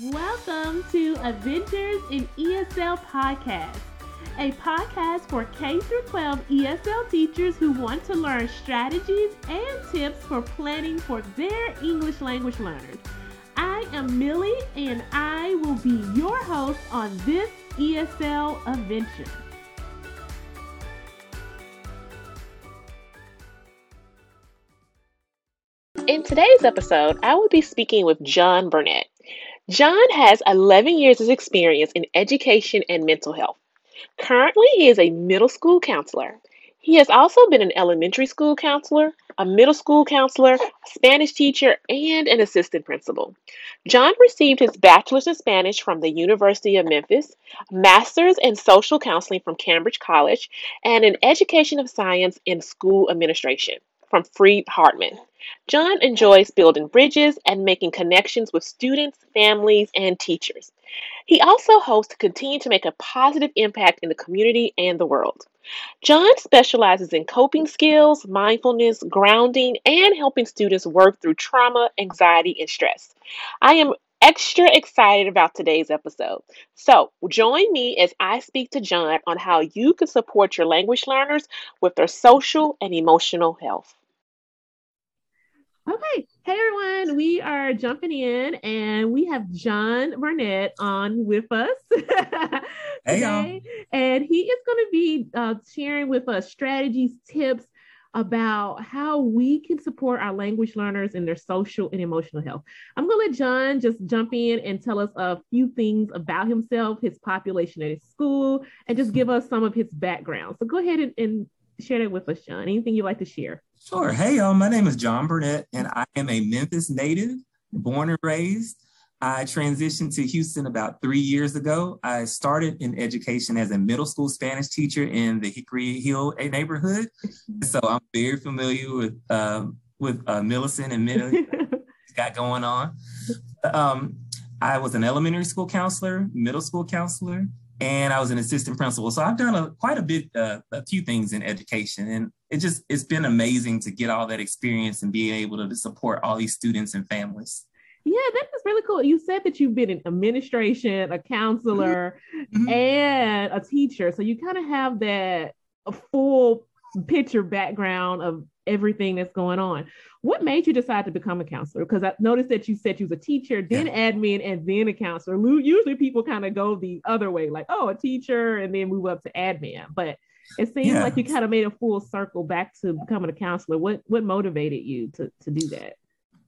Welcome to Adventures in ESL Podcast, a podcast for K 12 ESL teachers who want to learn strategies and tips for planning for their English language learners. I am Millie and I will be your host on this ESL adventure. In today's episode, I will be speaking with John Burnett. John has 11 years of experience in education and mental health. Currently, he is a middle school counselor. He has also been an elementary school counselor, a middle school counselor, Spanish teacher, and an assistant principal. John received his bachelor's in Spanish from the University of Memphis, master's in social counseling from Cambridge College, and an education of science in school administration from Freed-Hardeman. John enjoys building bridges and making connections with students, families, and teachers. He also hopes to continue to make a positive impact in the community and the world. John specializes in coping skills, mindfulness, grounding, and helping students work through trauma, anxiety, and stress. I am extra excited about today's episode. So, join me as I speak to John on how you can support your language learners with their social and emotional health. Okay. Hey everyone, we are jumping in and we have John Burnett on with us hey, y'all. And he is going to be uh, sharing with us strategies, tips about how we can support our language learners in their social and emotional health. I'm going to let John just jump in and tell us a few things about himself, his population at his school, and just give us some of his background. So go ahead and, and share that with us, John. Anything you'd like to share? Sure. Hey, y'all. My name is John Burnett, and I am a Memphis native, born and raised. I transitioned to Houston about three years ago. I started in education as a middle school Spanish teacher in the Hickory Hill neighborhood. So I'm very familiar with um, with uh, Millicent and Millie got going on. Um, I was an elementary school counselor, middle school counselor, and I was an assistant principal. So I've done a, quite a bit, uh, a few things in education, and it just it's been amazing to get all that experience and be able to support all these students and families. Yeah, that is really cool. You said that you've been in administration, a counselor, mm-hmm. and a teacher, so you kind of have that full picture background of everything that's going on. What made you decide to become a counselor? Because I noticed that you said you was a teacher, then yeah. admin, and then a counselor. Usually people kind of go the other way, like, oh, a teacher, and then move up to admin. But it seems yeah. like you kind of made a full circle back to becoming a counselor. What what motivated you to, to do that?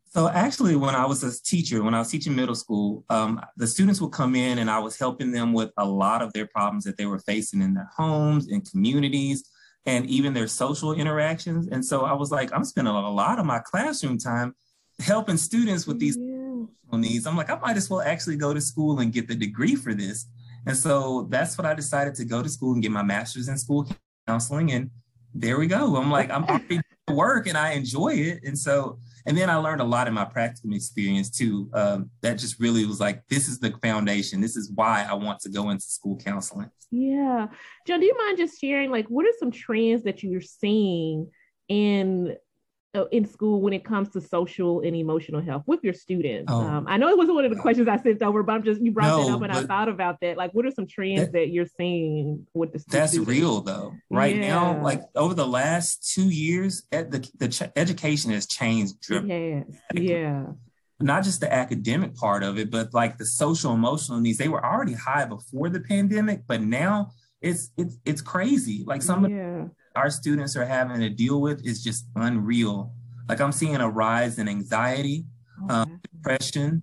So actually, when I was a teacher, when I was teaching middle school, um, the students would come in and I was helping them with a lot of their problems that they were facing in their homes, in communities and even their social interactions. And so I was like, I'm spending a lot of my classroom time helping students with these yeah. needs. I'm like, I might as well actually go to school and get the degree for this. And so that's what I decided to go to school and get my master's in school counseling. And there we go. I'm like, I'm already work and I enjoy it. And so, and then I learned a lot in my practicum experience too. Um, that just really was like, this is the foundation. This is why I want to go into school counseling. Yeah. John, do you mind just sharing, like, what are some trends that you're seeing in in school when it comes to social and emotional health with your students? Oh, um, I know it wasn't one of the questions I sent over, but I'm just you brought no, that up and I thought about that. Like, what are some trends that, that you're seeing with the students? That's real though. Right yeah. now, like over the last two years, the the ch- education has changed. Yes. Yeah. Not just the academic part of it, but like the social emotional needs. They were already high before the pandemic, but now it's it's it's crazy. Like some yeah. Our students are having to deal with is just unreal. Like I'm seeing a rise in anxiety, okay. um, depression,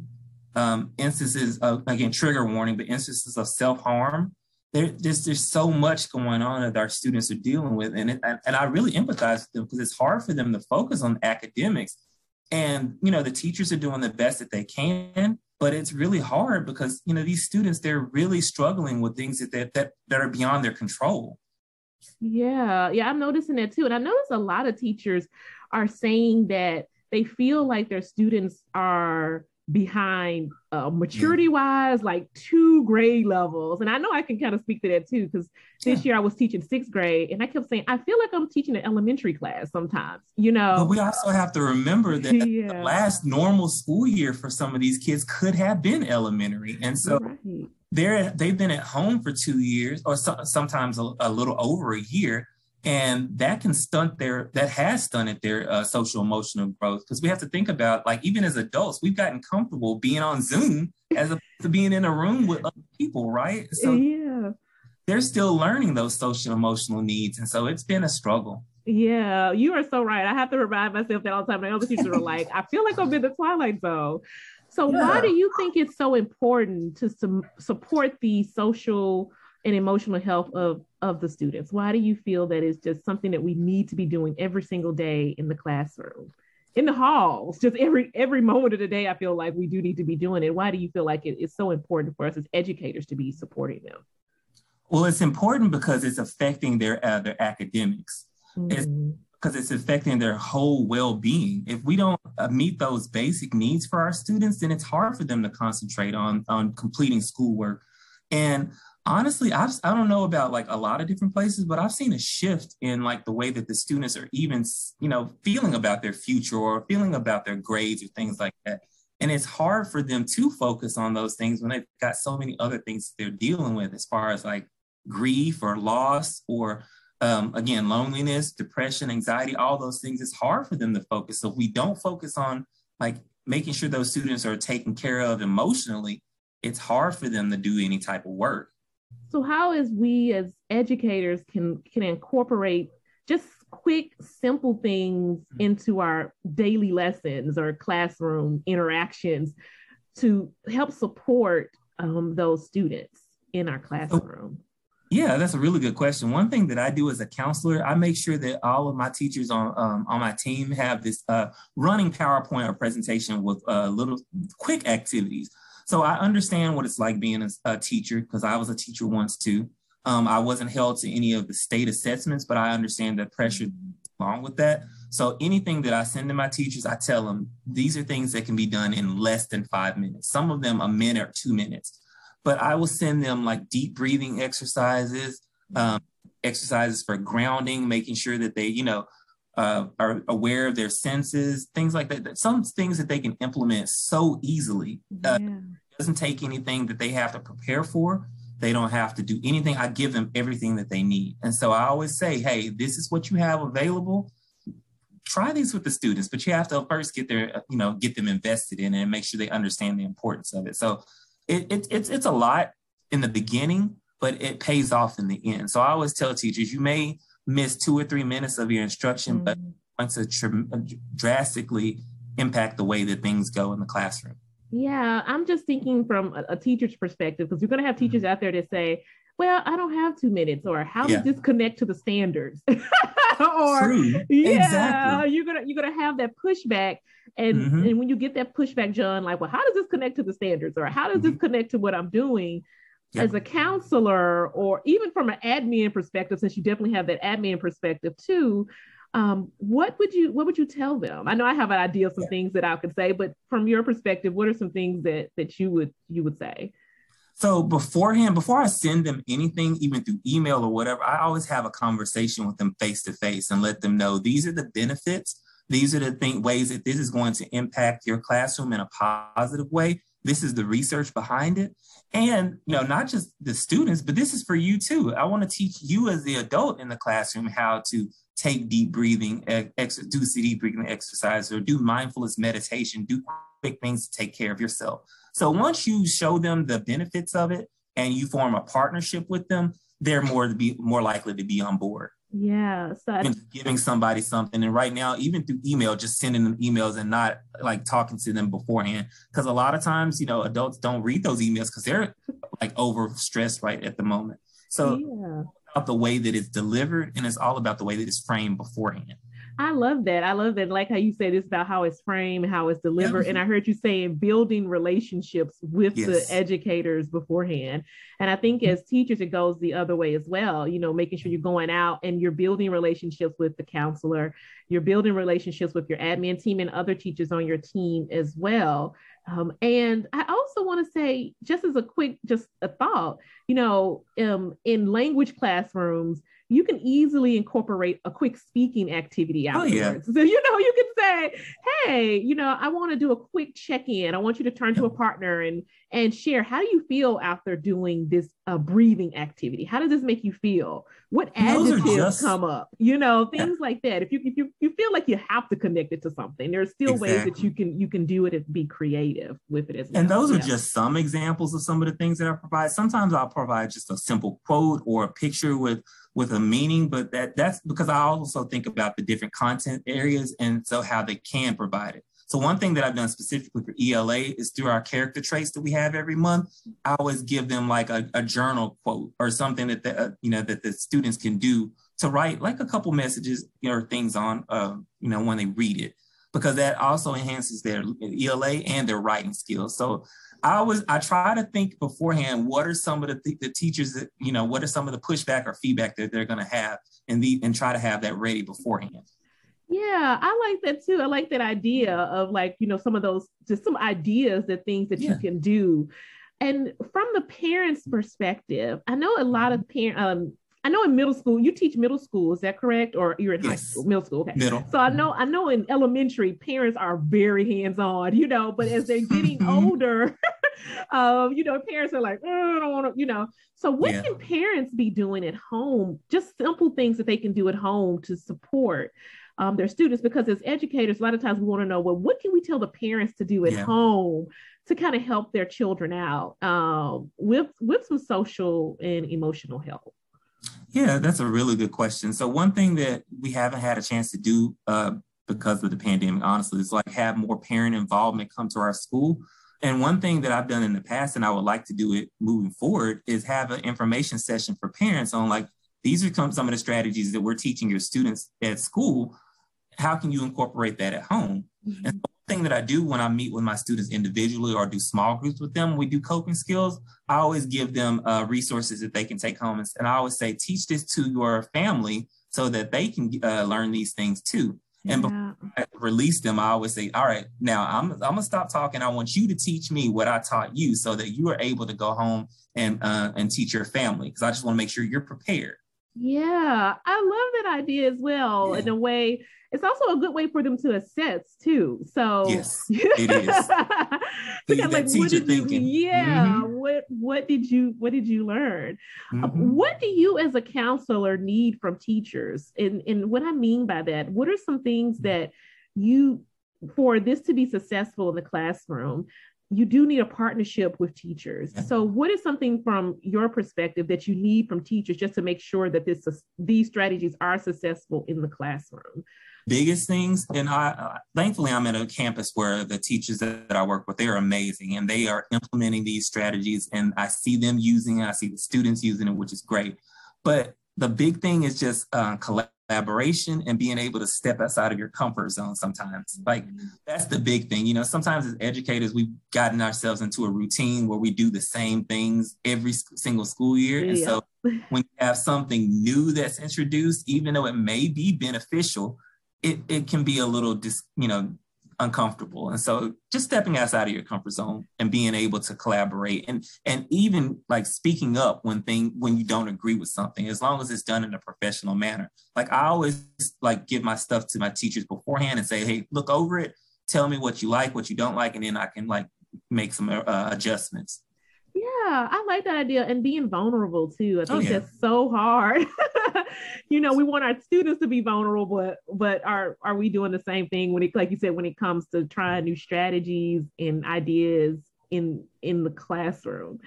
um, instances of again trigger warning, but instances of self harm. There, there's there's so much going on that our students are dealing with, and it, and I really empathize with them because it's hard for them to focus on academics. And you know the teachers are doing the best that they can, but it's really hard because you know these students they're really struggling with things that that that, that are beyond their control. Yeah, yeah, I'm noticing that too. And I notice a lot of teachers are saying that they feel like their students are behind uh, maturity wise, like two grade levels. And I know I can kind of speak to that too, because this yeah. year I was teaching sixth grade and I kept saying, I feel like I'm teaching an elementary class sometimes, you know. But we also have to remember that yeah. the last normal school year for some of these kids could have been elementary. And so right. They're, they've been at home for two years or so, sometimes a, a little over a year and that can stunt their that has stunted their uh, social emotional growth. Because we have to think about like even as adults we've gotten comfortable being on zoom as opposed to being in a room with other people right? So yeah. they're still learning those social emotional needs and so it's been a struggle. Yeah. You are so right. I have to remind myself that all the time. My other teachers are like i feel like i'm in the twilight zone so yeah. why do you think it's so important to su- support the social and emotional health of of the students? Why do you feel that it's just something that we need to be doing every single day in the classroom? In the halls just every every moment of the day i feel like we do need to be doing it. Why do you feel like it is so important for us as educators to be supporting them? Well it's important because it's affecting their uh, their academics. Mm-hmm. it's because it's affecting their whole well-being. If we don't uh, meet those basic needs for our students then it's hard for them to concentrate on on completing schoolwork. And honestly I've, i don't know about like a lot of different places but i've seen a shift in like the way that the students are even you know feeling about their future or feeling about their grades or things like that. And it's hard for them to focus on those things when they've got so many other things they're dealing with as far as like grief or loss or um, again loneliness depression anxiety all those things it's hard for them to focus. So if we don't focus on like making sure those students are taken care of emotionally it's hard for them to do any type of work. So how is we as educators can can incorporate just quick simple things mm-hmm. into our daily lessons or classroom interactions to help support um, those students in our classroom yeah, that's a really good question. One thing that I do as a counselor, I make sure that all of my teachers on um, on my team have this uh, running PowerPoint or presentation with uh, little quick activities. So I understand what it's like being a, a teacher because I was a teacher once too. Um, I wasn't held to any of the state assessments, but I understand the pressure along with that. So anything that I send to my teachers, I tell them these are things that can be done in less than five minutes. Some of them a minute or two minutes. But I will send them like deep breathing exercises, um, exercises for grounding, making sure that they, you know, uh, are aware of their senses, things like that. Some things that they can implement so easily. Uh, yeah. doesn't take anything that they have to prepare for. They don't have to do anything. I give them everything that they need. And so I always say, hey, this is what you have available. Try these with the students, but you have to first get their, you know, get them invested in it and make sure they understand the importance of it. So it, it, it's it's a lot in the beginning, but it pays off in the end. So I always tell teachers, you may miss two or three minutes of your instruction, mm-hmm. but once to tr- drastically impact the way that things go in the classroom. Yeah, I'm just thinking from a, a teacher's perspective because you're going to have teachers mm-hmm. out there that say, "Well, I don't have two minutes," or "How yeah. does this connect to the standards?" or yeah, exactly. you're gonna you're gonna have that pushback, and mm-hmm. and when you get that pushback, John, like, well, how does this connect to the standards, or how does mm-hmm. this connect to what I'm doing? as a counselor or even from an admin perspective since you definitely have that admin perspective too um, what would you what would you tell them i know i have an idea of some yeah. things that i could say but from your perspective what are some things that that you would you would say so beforehand before i send them anything even through email or whatever i always have a conversation with them face to face and let them know these are the benefits. These are the thing, ways that this is going to impact your classroom in a positive way. This is the research behind it. And you know not just the students but this is for you too. I want to teach you as the adult in the classroom how to take deep breathing ex- do deep breathing exercise or do mindfulness meditation. Do quick things to take care of yourself so once you show them the benefits of it and you form a partnership with them they're more to be more likely to be on board yeah. So giving somebody something. And right now, even through email, just sending them emails and not like talking to them beforehand. Because a lot of times, you know, adults don't read those emails because they're like over stressed right at the moment. So yeah. about the way that it's delivered and it's all about the way that it's framed beforehand. I love that. I love that. Like how you said it's about how it's framed, how it's delivered. And I heard you saying building relationships with yes. the educators beforehand. And I think as teachers, it goes the other way as well. You know, making sure you're going out and you're building relationships with the counselor, you're building relationships with your admin team and other teachers on your team as well Um, and I also want to say, just as a quick, just a thought, you know, um, in language classrooms, you can easily incorporate a quick speaking activity afterwards. Oh, yeah. So, you know, you can say, hey, you know, I want to do a quick check-in. I want you to turn to a partner and and share how do you feel after doing this uh, breathing activity? How does this make you feel? What adjectives just, come up? You know, things yeah. like that. If you if you, you feel like you have to connect it to something, there's still exactly. ways that you can you can do it and be creative with it as well. And those yeah. are just some examples of some of the things that I provide. Sometimes I'll provide just a simple quote or a picture with with a meaning, but that that's because I also think about the different content areas and so how they can provide it. So one thing that I've done specifically for ELA is through our character traits that we have every month. I always give them like a, a journal quote or something that the, uh, you know that the students can do to write like a couple messages or things on uh, you know when they read it because that also enhances their ELA and their writing skills. So I was I try to think beforehand what are some of the, th- the teachers that you know what are some of the pushback or feedback that they're going to have and the and try to have that ready beforehand. Yeah, I like that too. I like that idea of like, you know, some of those just some ideas that things that yeah. you can do. And from the parents' perspective, I know a lot of parents um I know in middle school, you teach middle school, is that correct? Or you're in yes. high school, middle school. Okay. Middle. So I know, I know in elementary, parents are very hands-on, you know, but as they're getting mm-hmm. older, um, you know, parents are like, oh, I don't want to, you know. So what yeah. can parents be doing at home? Just simple things that they can do at home to support um, their students because as educators a lot of times we want to know well what can we tell the parents to do at yeah. home to kind of help their children out um, with with some social and emotional help? Yeah that's a really good question. So one thing that we haven't had a chance to do uh, because of the pandemic honestly is like have more parent involvement come to our school. And one thing that I've done in the past, and I would like to do it moving forward, is have an information session for parents on like these are some, of the strategies that we're teaching your students at school. How can you incorporate that at home? Mm-hmm. And the thing that I do when I meet with my students individually or do small groups with them, we do coping skills. I always give them uh, resources that they can take home. And, and, I always say, teach this to your family so that they can uh, learn these things too. And yeah. before I release them, I always say, all right, now I'm, I'm gonna stop talking. I want you to teach me what I taught you so that you are able to go home and uh, and teach your family. Because I just want to make sure you're prepared. Yeah, I love that idea as well. Yeah. In a way, it's also a good way for them to assess too. So yes, it is. like, what did thinking. You, yeah, mm-hmm. what what did you what did you learn? Uh, mm-hmm. what do you as a counselor need from teachers? And and what I mean by that, what are some things that you for this to be successful in the classroom you do need a partnership with teachers. So, what is something from your perspective that you need from teachers just to make sure that this these strategies are successful in the classroom? Biggest things, and I uh, thankfully I'm at a campus where the teachers that, that I work with they are amazing and they are implementing these strategies, and I see them using it. I see the students using it, which is great. But the big thing is just uh, collaboration and being able to step outside of your comfort zone sometimes. Like mm-hmm. that's the big thing. You know, sometimes as educators, we've gotten ourselves into a routine where we do the same things every single school year. And so when you have something new that's introduced, even though it may be beneficial, it, it can be a little dis, you know, uncomfortable. And so just stepping outside of your comfort zone and being able to collaborate and and even like speaking up when thing when you don't agree with something, as long as it's done in a professional manner. Like I always like give my stuff to my teachers beforehand and say, hey, look over it, tell me what you like, what you don't like, and then I can like make some uh, adjustments. Yeah, I like that idea and being vulnerable too. I oh, think oh, yeah. that's so hard. you know, we want our students to be vulnerable, but but are are we doing the same thing when it like you said when it comes to trying new strategies and ideas in in the classroom?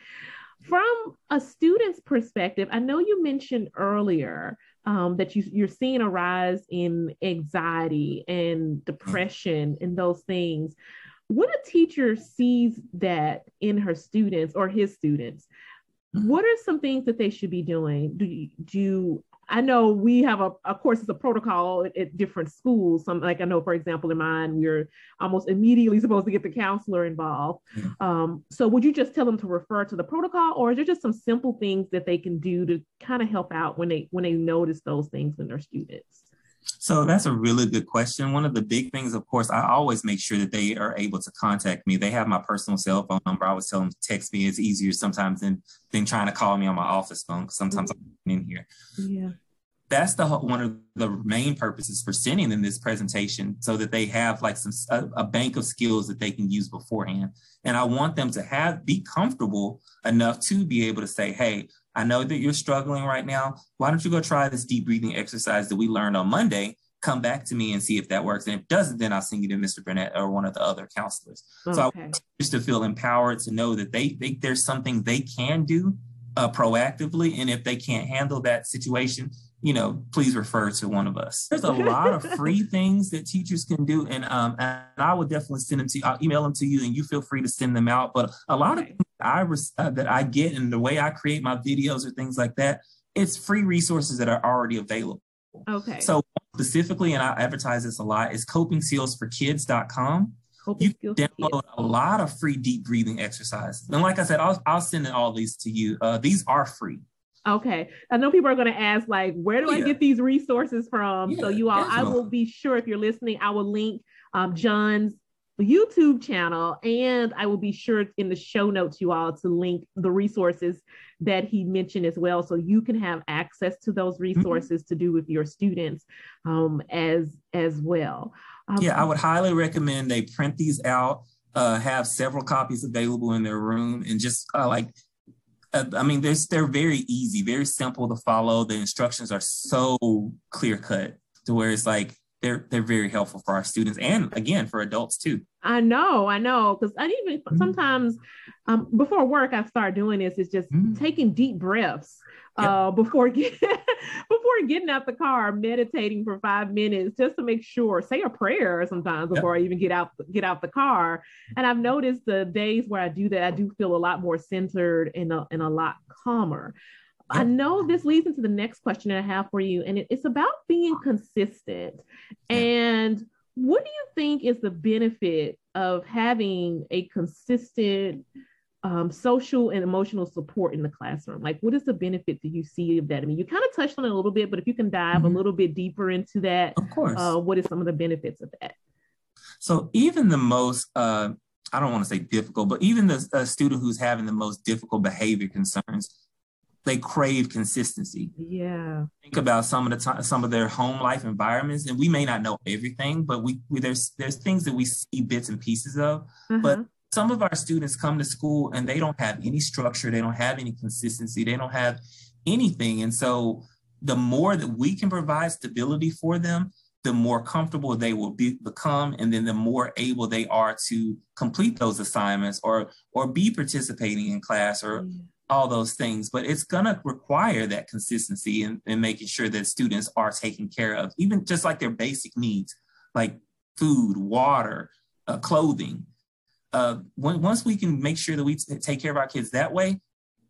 From a student's perspective, I know you mentioned earlier um, that you, you're seeing a rise in anxiety and depression and those things when a teacher sees that in her students or his students, mm-hmm. what are some things that they should be doing? Do you, do I know we have a, of course, it's a protocol at, at, different schools. Some like I know, for example, in mine, we're almost immediately supposed to get the counselor involved. Yeah. Um, so would you just tell them to refer to the protocol, or is there just some simple things that they can do to kind of help out when they when they notice those things in their students? So that's a really good question. One of the big things, of course, I always make sure that they are able to contact me. They have my personal cell phone number. I always tell them to text me. It's easier sometimes than than trying to call me on my office phone because sometimes mm-hmm. I'm in here. Yeah. That's the one of the main purposes for sending them this presentation so that they have like some a, a bank of skills that they can use beforehand. And I want them to have be comfortable enough to be able to say, "Hey, I know that you're struggling right now. Why don't you go try this deep breathing exercise that we learned on Monday? Come back to me and see if that works. And if it doesn't, then I'll send you to Mr. Burnett or one of the other counselors. Okay. So I want just to feel empowered to know that they, they there's something they can do uh, proactively. And if they can't handle that situation, you know, please refer to one of us. There's a lot of free things that teachers can do, and um, and I would definitely send them to. I'll email them to you, and you feel free to send them out. But a lot of I uh, that I get and the way I create my videos or things like that, it's free resources that are already available. Okay. So specifically, and I advertise this a lot, is copingskillsforkids.com. Coping you can download a lot of free deep breathing exercises. And like I said, I'll, I'll send all these to you. Uh, these are free. Okay. I know people are going to ask, like, where do yeah. I get these resources from? Yeah, so, you all, I will be sure if you're listening, I will link um, John's YouTube channel and I will be sure in the show notes, you all, to link the resources that he mentioned as well. So you can have access to those mm-hmm. resources mm-hmm. to do with your students um, as, as well. Um, yeah, I would highly recommend they print these out. Uh, have several copies available in their room and just uh, like Uh, I mean, they're, they're very easy, very simple to follow. The instructions are so clear cut to where it's like they're they're very helpful for our students and again for adults too. I know, I know, because I even mm-hmm. sometimes um, before work I start doing this is just mm-hmm. taking deep breaths yep. uh, before get, before getting out the car, meditating for five minutes just to make sure. Say a prayer sometimes before yep. I even get out get out the car. And I've noticed the days where I do that, I do feel a lot more centered and a, and a lot calmer. I know this leads into the next question that I have for you, and it, it's about being consistent. And what do you think is the benefit of having a consistent um, social and emotional support in the classroom? Like, what is the benefit that you see of that? I mean, you kind of touched on it a little bit, but if you can dive mm-hmm. a little bit deeper into that, of course, uh, what is some of the benefits of that? So, even the most, uh, I don't want to say difficult, but even the student who's having the most difficult behavior concerns, they crave consistency. Yeah. Think about some of the time, some of their home life environments, and we may not know everything, but we, we there's there's things that we see bits and pieces of. Uh-huh. But some of our students come to school and they don't have any structure, they don't have any consistency, they don't have anything, and so the more that we can provide stability for them, the more comfortable they will be, become, and then the more able they are to complete those assignments or or be participating in class or all those things, but it's going to require that consistency in, in making sure that students are taken care of, even just like their basic needs, like food, water, uh, clothing. Uh, when, once we can make sure that we t- take care of our kids that way,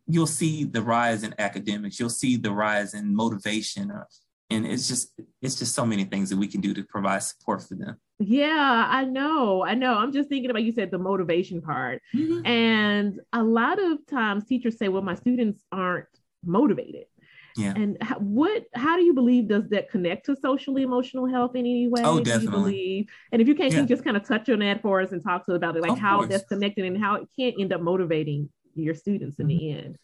you'll see the rise in academics. You'll see the rise in motivation, uh, and it's just it's just so many things that we can do to provide support for them. Yeah, I know. I know. I'm just thinking about you said the motivation part. Mm-hmm. And a lot of times teachers say, well, my students aren't motivated. Yeah. And how, what how do you believe does that connect to socially emotional health in any way? Oh, definitely. And if you can, yeah. you just kind of touch on that for us and talk to about it, like of how course. that's connected and how it can't end up motivating your students in mm-hmm. the end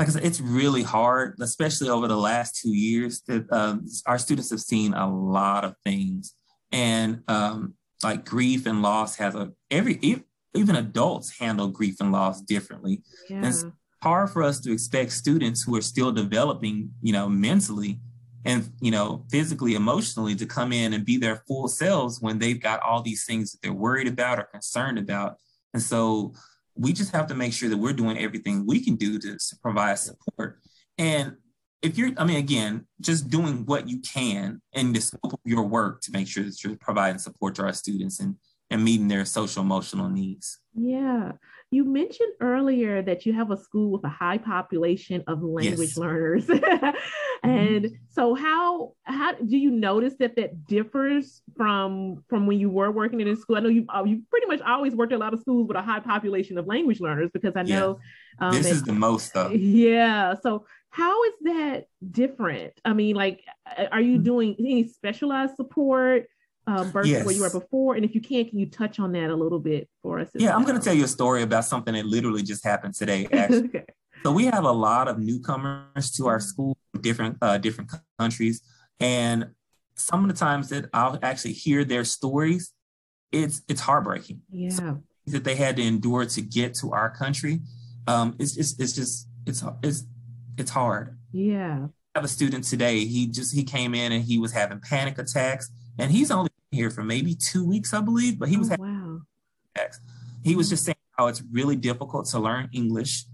like I said, it's really hard, especially over the last two years. That um, our students have seen a lot of things and um, like grief and loss has a every even adults handle grief and loss differently yeah. and it's hard for us to expect students who are still developing you know mentally and you know physically emotionally to come in and be their full selves when they've got all these things that they're worried about or concerned about and so we just have to make sure that we're doing everything we can do to provide support and if you're, I mean, again, just doing what you can in the scope of your work to make sure that you're providing support to our students and and meeting their social emotional needs. Yeah. You mentioned earlier that you have a school with a high population of language yes. learners. and mm-hmm. so how how do you notice that that differs from from when you were working in a school? I know you uh, you pretty much always worked in a lot of schools with a high population of language learners because I know yeah. um, this that, is the most though. Yeah. So how is that different? I mean, like, are you mm-hmm. doing any specialized support? Um, versus yes. where you were before? And if you can, can you touch on that a little bit for us? Yeah, well? I'm going to tell you a story about something that literally just happened today. Actually, okay. so we have a lot of newcomers to our school, different uh, different countries, and some of the times that I'll actually hear their stories, it's it's heartbreaking. Yeah, so that they had to endure to get to our country. Um, it's just it's just it's it's it's hard. Yeah. I have a student today. He just he came in and he was having panic attacks, and he's only here for maybe two weeks, I believe, but he was oh, wow. He was just saying how it's really difficult to learn English,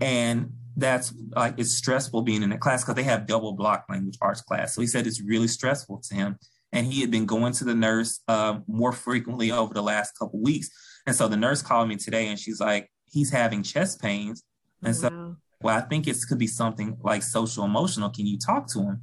and that's like it's stressful being in a class because they have double block language arts class. So he said it's really stressful to him, and he had been going to the nurse uh, more frequently over the last couple weeks. And so the nurse called me today, and she's like, he's having chest pains, and so well, I think it could be something like social emotional. Can you talk to him?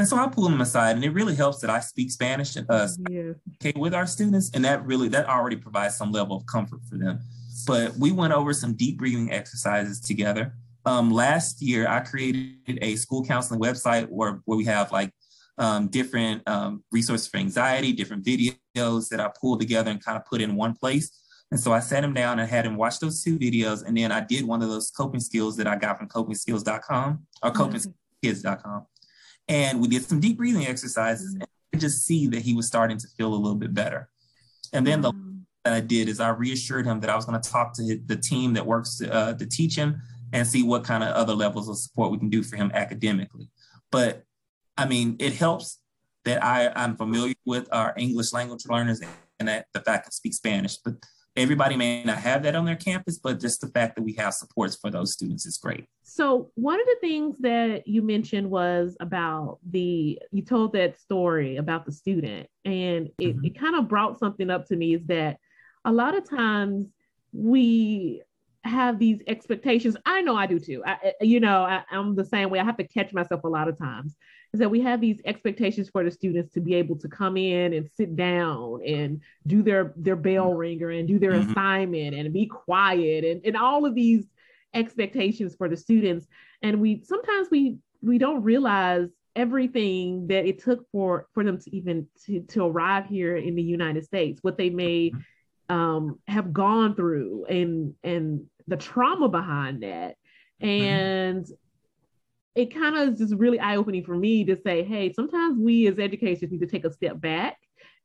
And so I pull them aside, and it really helps that I speak Spanish uh, yeah. okay, with our students, and that really that already provides some level of comfort for them. But we went over some deep breathing exercises together. Um, last year, I created a school counseling website where, where we have like um, different um, resources for anxiety, different videos that I pulled together and kind of put in one place. And so I sat him down and had him watch those two videos. And then I did one of those coping skills that I got from copingskills.com or copingkids.com. And we did some deep breathing exercises mm-hmm. and just see that he was starting to feel a little bit better. And then the that I did is I reassured him that I was going to talk to the team that works uh, to teach him and see what kind of other levels of support we can do for him academically. But I mean, it helps that I, I'm familiar with our English language learners and that the fact I speak Spanish. But Everybody may not have that on their campus, but just the fact that we have supports for those students is great. So, one of the things that you mentioned was about the, you told that story about the student, and it, mm-hmm. it kind of brought something up to me is that a lot of times we have these expectations. I know I do too. I, you know, I, I'm the same way. I have to catch myself a lot of times is that we have these expectations for the students to be able to come in and sit down and do their their bell ringer and do their mm-hmm. assignment and be quiet and, and all of these expectations for the students and we sometimes we we don't realize everything that it took for for them to even to, to arrive here in the united states what they may mm-hmm. Um, have gone through and and the trauma behind that mm-hmm. and mm-hmm it kind of is just really eye opening for me to say, hey, sometimes we as educators need to take a step back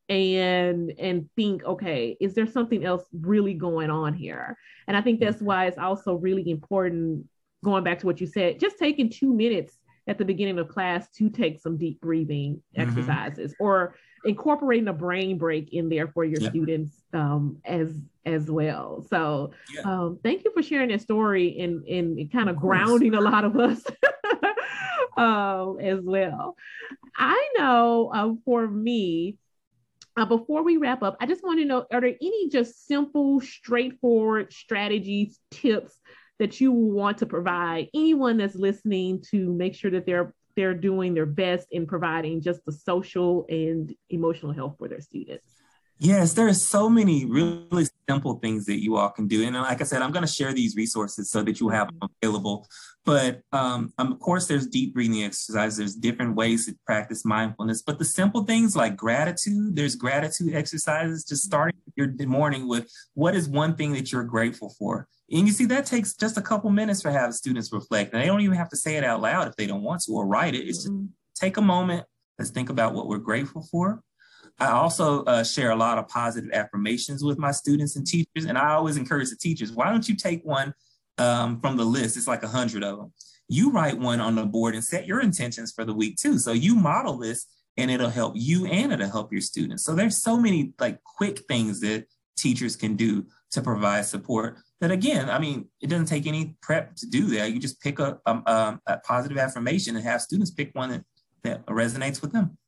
and and think okay is there something else really going on here and i think that's why it's also really important going back to what you said just taking two minutes at the beginning of class to take some deep breathing mm-hmm. exercises or incorporating a brain break in there for your students um, as as well so yeah. um, thank you for sharing that story and and kind of, of grounding a lot of us um, as well. I know uh, for me, uh, before we wrap up, I just want to know are there any just simple, straightforward strategies, tips that you want to provide anyone that's listening to make sure that they're they're doing their best in providing just the social and emotional health for their students? Yes, there are so many really simple things that you all can do. And like I said, I'm going to share these resources so that you have them available. But um, of course, there's deep breathing exercises. There's different ways to practice mindfulness. But the simple things like gratitude, there's gratitude exercises, just starting your morning with what is one thing that you're grateful for. And you see, that takes just a couple minutes for have students reflect. And they don't even have to say it out loud if they don't want to or write it. It's just mm-hmm. take a moment. Let's think about what we're grateful for I also uh, share a lot of positive affirmations with my students and teachers. And I always encourage the teachers, why don't you take one um, from the list? It's like a hundred of them. You write one on the board and set your intentions for the week too. So you model this and it'll help you and it'll help your students. So there's so many like quick things that teachers can do to provide support that again, I mean, it doesn't take any prep to do that. You just pick a, um, um, a positive affirmation and have students pick one that, that resonates with them.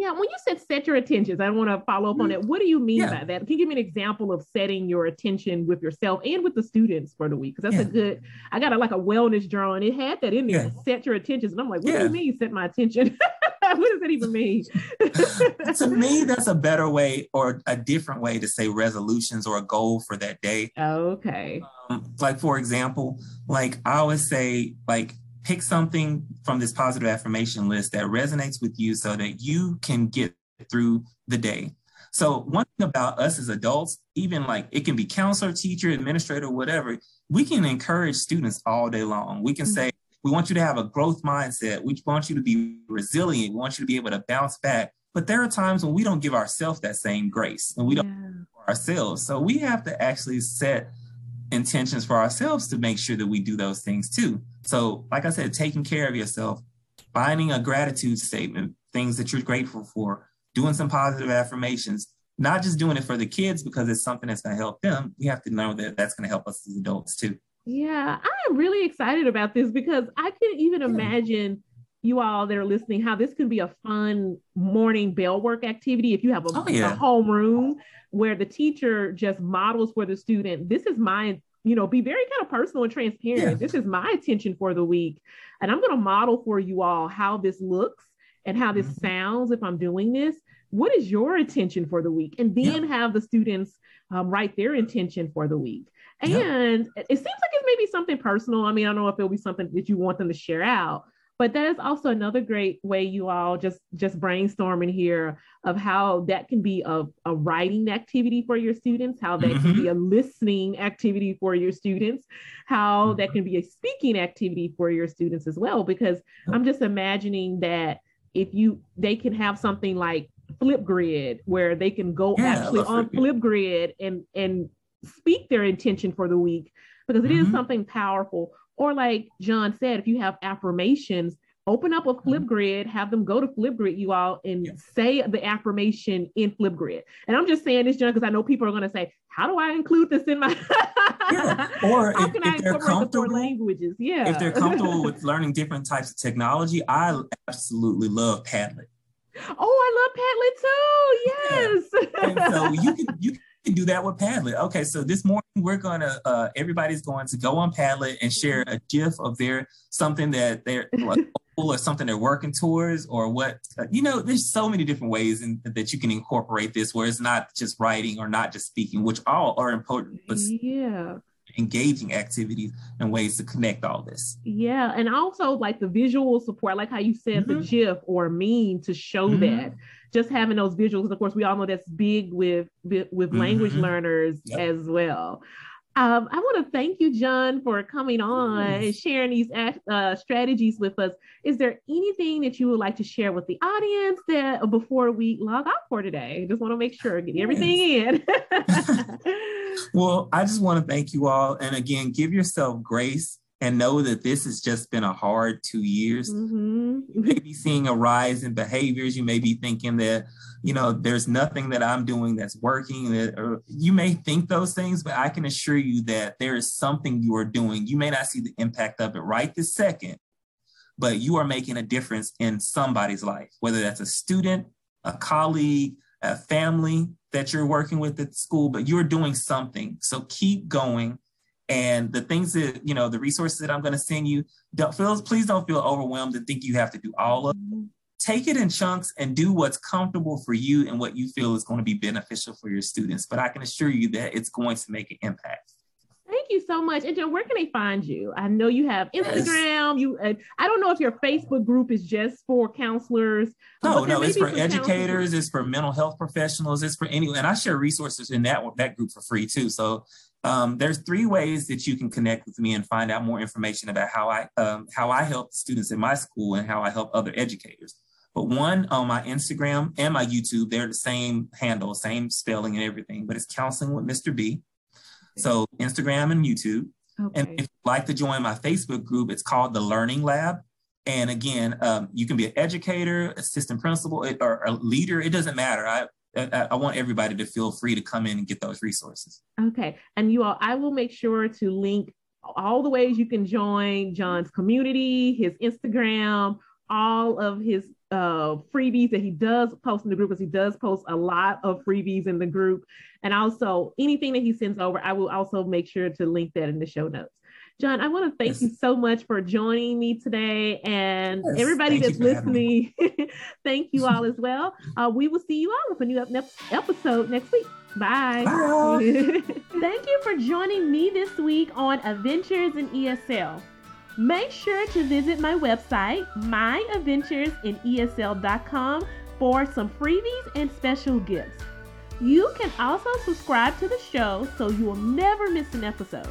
Yeah, when you said set your attentions, I want to follow up on it. What do you mean yeah. by that? Can you give me an example of setting your attention with yourself and with the students for the week? Because that's yeah. a good. I got a, like a wellness drawing. It had that in there. Yeah. Set your attentions, and I'm like, what do you mean set my attention? what does that even mean? to me, that's a better way or a different way to say resolutions or a goal for that day. Okay. Um, like for example, like I always say, like pick something from this positive affirmation list that resonates with you so that you can get through the day. So one thing about us as adults, even like it can be counselor, teacher, administrator, whatever, we can encourage students all day long. We can mm-hmm. say, we want you to have a growth mindset. We want you to be resilient. We want you to be able to bounce back. But there are times when we don't give ourselves that same grace and we don't yeah. ourselves. So we have to actually set intentions for ourselves to make sure that we do those things too. So, like I said, taking care of yourself, finding a gratitude statement, things that you're grateful for, doing some positive affirmations, not just doing it for the kids because it's something that's going to help them. We have to know that that's going to help us as adults too. Yeah, I am really excited about this because I can even imagine you all that are listening how this can be a fun morning bell work activity if you have a, oh, yeah. a homeroom where the teacher just models for the student this is my you know be very kind of personal and transparent yeah. this is my attention for the week and i'm going to model for you all how this looks and how this mm-hmm. sounds if i'm doing this what is your intention for the week and then yeah. have the students um, write their intention for the week and yeah. it seems like it's maybe something personal i mean i don't know if it'll be something that you want them to share out but that is also another great way you all just just brainstorming here of how that can be a, a writing activity for your students how that mm-hmm. can be mm-hmm. a listening activity for your students how mm-hmm. that can be a speaking activity for your students as well because i'm just imagining that if you they can have something like flipgrid where they can go yeah, actually on flipgrid and and speak their intention for the week because it mm-hmm. is something powerful or like John said, if you have affirmations, open up a mm-hmm. Flipgrid, have them go to Flipgrid, you all, and yeah. say the affirmation in Flipgrid. And I'm just saying this, John, because I know people are going to say, how do I include this in my yeah. Or if, if they're comfortable the languages, yeah. If they're comfortable with learning different types of technology, I absolutely love Padlet. Oh, I love Padlet too. Yes. Yeah. and so you can you can do that with Padlet. Okay, so this morning we're gonna uh, everybody's going to go on Padlet and share a GIF of their something that they're like, or something they're working towards or what uh, you know. There's so many different ways in, that you can incorporate this, where it's not just writing or not just speaking, which all are important, but yeah engaging activities and ways to connect all this. Yeah, and also like the visual support, like how you said mm-hmm. the GIF or meme to show mm-hmm. that just having those visuals, of course, we all know that's big with with mm-hmm. language learners yep. as well. Um, I want to thank you, John, for coming on and sharing these uh, strategies with us. Is there anything that you would like to share with the audience that before we log off for today? Just want to make sure get everything in. well, I just want to thank you all, and again, give yourself grace and know that this has just been a hard two years. Mm-hmm. You may be seeing a rise in behaviors. You may be thinking that, you know, there's nothing that I'm doing that's working. That, or you may think those things, but I can assure you that there is something you are doing. You may not see the impact of it right this second, but you are making a difference in somebody's life, whether that's a student, a colleague, a family that you're working with at school, but you're doing something. So keep going and the things that, you know, the resources that I'm going to send you, don't feel, please don't feel overwhelmed and think you have to do all of them. Take it in chunks and do what's comfortable for you and what you feel is going to be beneficial for your students. But I can assure you that it's going to make an impact. Thank you so much. And Joe, where can they find you? I know you have Instagram. Yes. You, uh, I don't know if your Facebook group is just for counselors. No, no, it's for educators. It's for mental health professionals. It's for anyone. And I share resources in that that group for free too. So um, there's three ways that you can connect with me and find out more information about how I um, how I help students in my school and how I help other educators. But one on my Instagram and my YouTube, they're the same handle, same spelling and everything, but it's counseling with Mr. B. So Instagram and YouTube. Okay. And if you'd like to join my Facebook group, it's called the Learning Lab. And again, um, you can be an educator, assistant principal, or a leader. It doesn't matter. I I, I, want everybody to feel free to come in and get those resources. Okay. And you all, I will make sure to link all the ways you can join John's community, his Instagram, all of his uh, freebies that he does post in the group because he does post a lot of freebies in the group. And also anything that he sends over, I will also make sure to link that in the show notes. John, I want to thank yes. you so much for joining me today and yes, everybody that's listening. thank you all as well. Uh, we will see you all with a new episode next week. Bye. Bye. thank you for joining me this week on Adventures in ESL. Make sure to visit my website, myadventuresinesl.com, for some freebies and special gifts. You can also subscribe to the show so you will never miss an episode.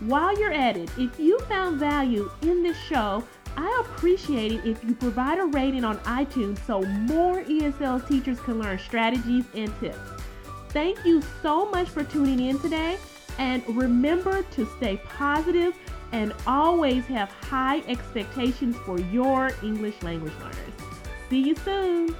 While you're at it, if you found value in this show, I appreciate it if you provide a rating on iTunes so more ESL teachers can learn strategies and tips. Thank you so much for tuning in today, and remember to stay positive and always have high expectations for your English language learners. See you soon!